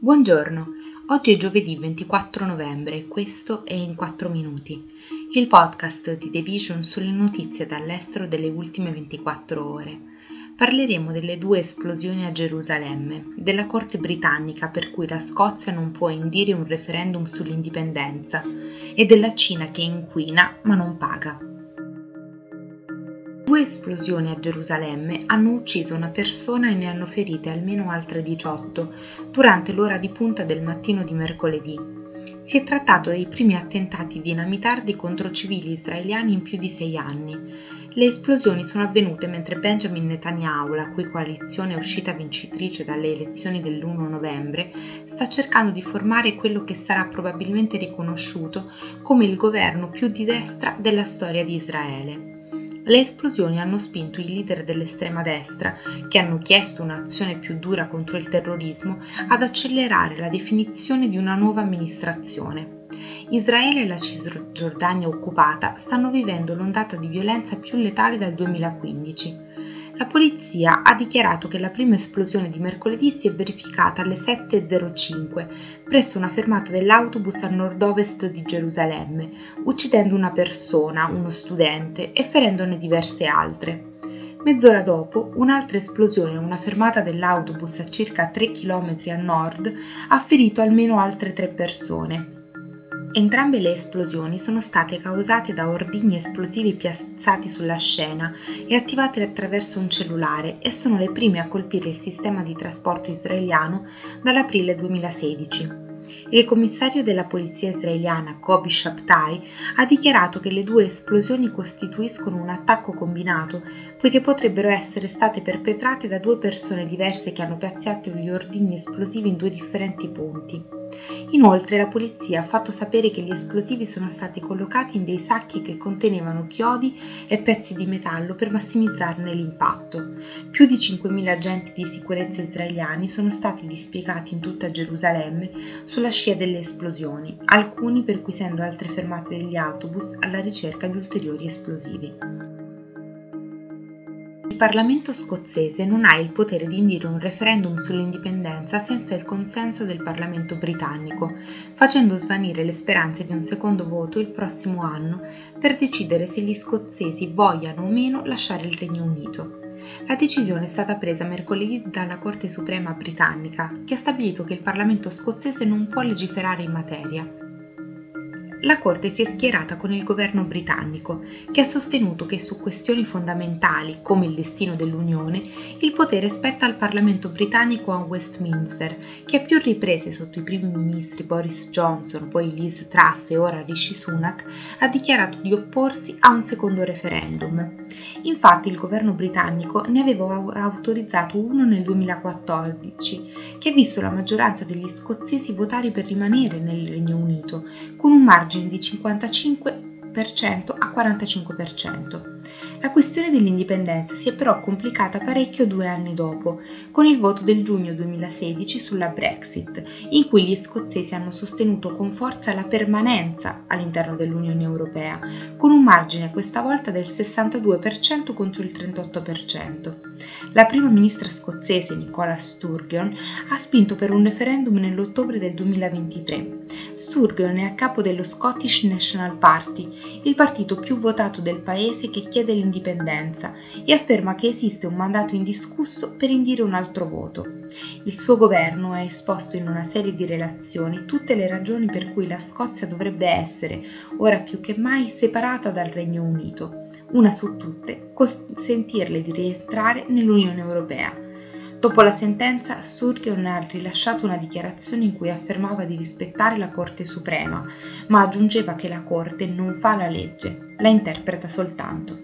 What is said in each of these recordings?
Buongiorno, oggi è giovedì 24 novembre e questo è In 4 Minuti, il podcast di The Vision sulle notizie dall'estero delle ultime 24 ore. Parleremo delle due esplosioni a Gerusalemme, della Corte britannica per cui la Scozia non può indire un referendum sull'indipendenza e della Cina che inquina ma non paga. Due esplosioni a Gerusalemme hanno ucciso una persona e ne hanno ferite almeno altre 18 durante l'ora di punta del mattino di mercoledì. Si è trattato dei primi attentati dinamitardi contro civili israeliani in più di sei anni. Le esplosioni sono avvenute mentre Benjamin Netanyahu, la cui coalizione è uscita vincitrice dalle elezioni dell'1 novembre, sta cercando di formare quello che sarà probabilmente riconosciuto come il governo più di destra della storia di Israele. Le esplosioni hanno spinto i leader dell'estrema destra, che hanno chiesto un'azione più dura contro il terrorismo, ad accelerare la definizione di una nuova amministrazione. Israele e la Cisgiordania occupata stanno vivendo l'ondata di violenza più letale dal 2015 la polizia ha dichiarato che la prima esplosione di mercoledì si è verificata alle 7.05 presso una fermata dell'autobus a nord-ovest di Gerusalemme, uccidendo una persona, uno studente, e ferendone diverse altre. Mezz'ora dopo, un'altra esplosione a una fermata dell'autobus a circa 3 km a nord ha ferito almeno altre tre persone, Entrambe le esplosioni sono state causate da ordigni esplosivi piazzati sulla scena e attivati attraverso un cellulare e sono le prime a colpire il sistema di trasporto israeliano dall'aprile 2016. Il commissario della polizia israeliana Kobi Shabtai ha dichiarato che le due esplosioni costituiscono un attacco combinato, poiché potrebbero essere state perpetrate da due persone diverse che hanno piazzato gli ordigni esplosivi in due differenti punti. Inoltre la polizia ha fatto sapere che gli esplosivi sono stati collocati in dei sacchi che contenevano chiodi e pezzi di metallo per massimizzarne l'impatto. Più di 5.000 agenti di sicurezza israeliani sono stati dispiegati in tutta Gerusalemme sulla scia delle esplosioni, alcuni perquisendo altre fermate degli autobus alla ricerca di ulteriori esplosivi. Parlamento scozzese non ha il potere di indire un referendum sull'indipendenza senza il consenso del Parlamento britannico, facendo svanire le speranze di un secondo voto il prossimo anno per decidere se gli scozzesi vogliano o meno lasciare il Regno Unito. La decisione è stata presa mercoledì dalla Corte Suprema britannica, che ha stabilito che il Parlamento scozzese non può legiferare in materia la Corte si è schierata con il governo britannico, che ha sostenuto che su questioni fondamentali, come il destino dell'Unione, il potere spetta al Parlamento britannico a Westminster, che a più riprese sotto i primi ministri Boris Johnson, poi Liz Truss e ora Rishi Sunak, ha dichiarato di opporsi a un secondo referendum. Infatti il governo britannico ne aveva autorizzato uno nel 2014, che ha visto la maggioranza degli scozzesi votare per rimanere nel Regno Unito, con un margine di 55% a 45%. La questione dell'indipendenza si è però complicata parecchio due anni dopo, con il voto del giugno 2016 sulla Brexit, in cui gli scozzesi hanno sostenuto con forza la permanenza all'interno dell'Unione Europea, con un margine questa volta del 62% contro il 38%. La prima ministra scozzese Nicola Sturgeon ha spinto per un referendum nell'ottobre del 2023. Sturgeon è a capo dello Scottish National Party, il partito più votato del paese che chiede l'indipendenza e afferma che esiste un mandato indiscusso per indire un altro voto. Il suo governo ha esposto in una serie di relazioni tutte le ragioni per cui la Scozia dovrebbe essere, ora più che mai, separata dal Regno Unito. Una su tutte, consentirle di rientrare nell'Unione Europea. Dopo la sentenza, Surgeon ha rilasciato una dichiarazione in cui affermava di rispettare la Corte Suprema, ma aggiungeva che la Corte non fa la legge, la interpreta soltanto.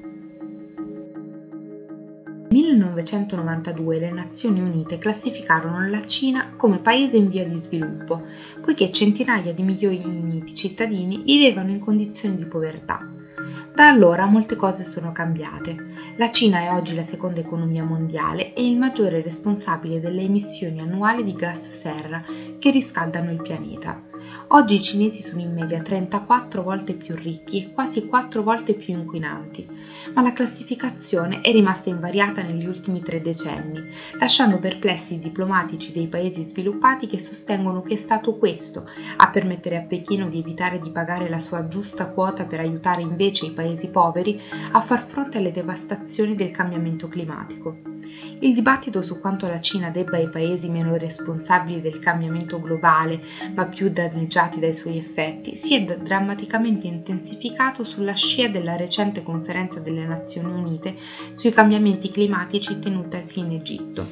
Nel 1992 le Nazioni Unite classificarono la Cina come paese in via di sviluppo, poiché centinaia di milioni di cittadini vivevano in condizioni di povertà. Da allora molte cose sono cambiate. La Cina è oggi la seconda economia mondiale e il maggiore responsabile delle emissioni annuali di gas serra che riscaldano il pianeta. Oggi i cinesi sono in media 34 volte più ricchi e quasi 4 volte più inquinanti, ma la classificazione è rimasta invariata negli ultimi tre decenni, lasciando perplessi i diplomatici dei paesi sviluppati che sostengono che è stato questo a permettere a Pechino di evitare di pagare la sua giusta quota per aiutare invece i paesi poveri a far fronte alle devastazioni del cambiamento climatico. Il dibattito su quanto la Cina debba ai paesi meno responsabili del cambiamento globale, ma più danneggiati dai suoi effetti, si è drammaticamente intensificato sulla scia della recente conferenza delle Nazioni Unite sui cambiamenti climatici tenutasi in Egitto.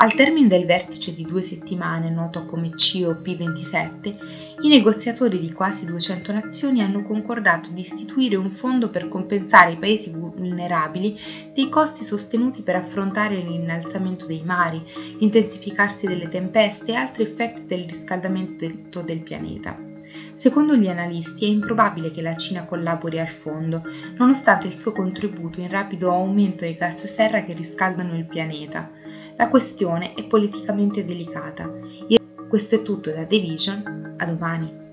Al termine del vertice di due settimane, noto come COP27, i negoziatori di quasi 200 nazioni hanno concordato di istituire un fondo per compensare i paesi vulnerabili dei costi sostenuti per affrontare l'innalzamento dei mari, l'intensificarsi delle tempeste e altri effetti del riscaldamento del pianeta. Secondo gli analisti è improbabile che la Cina collabori al fondo, nonostante il suo contributo in rapido aumento ai gas serra che riscaldano il pianeta. La questione è politicamente delicata. Questo è tutto da The Vision, a domani.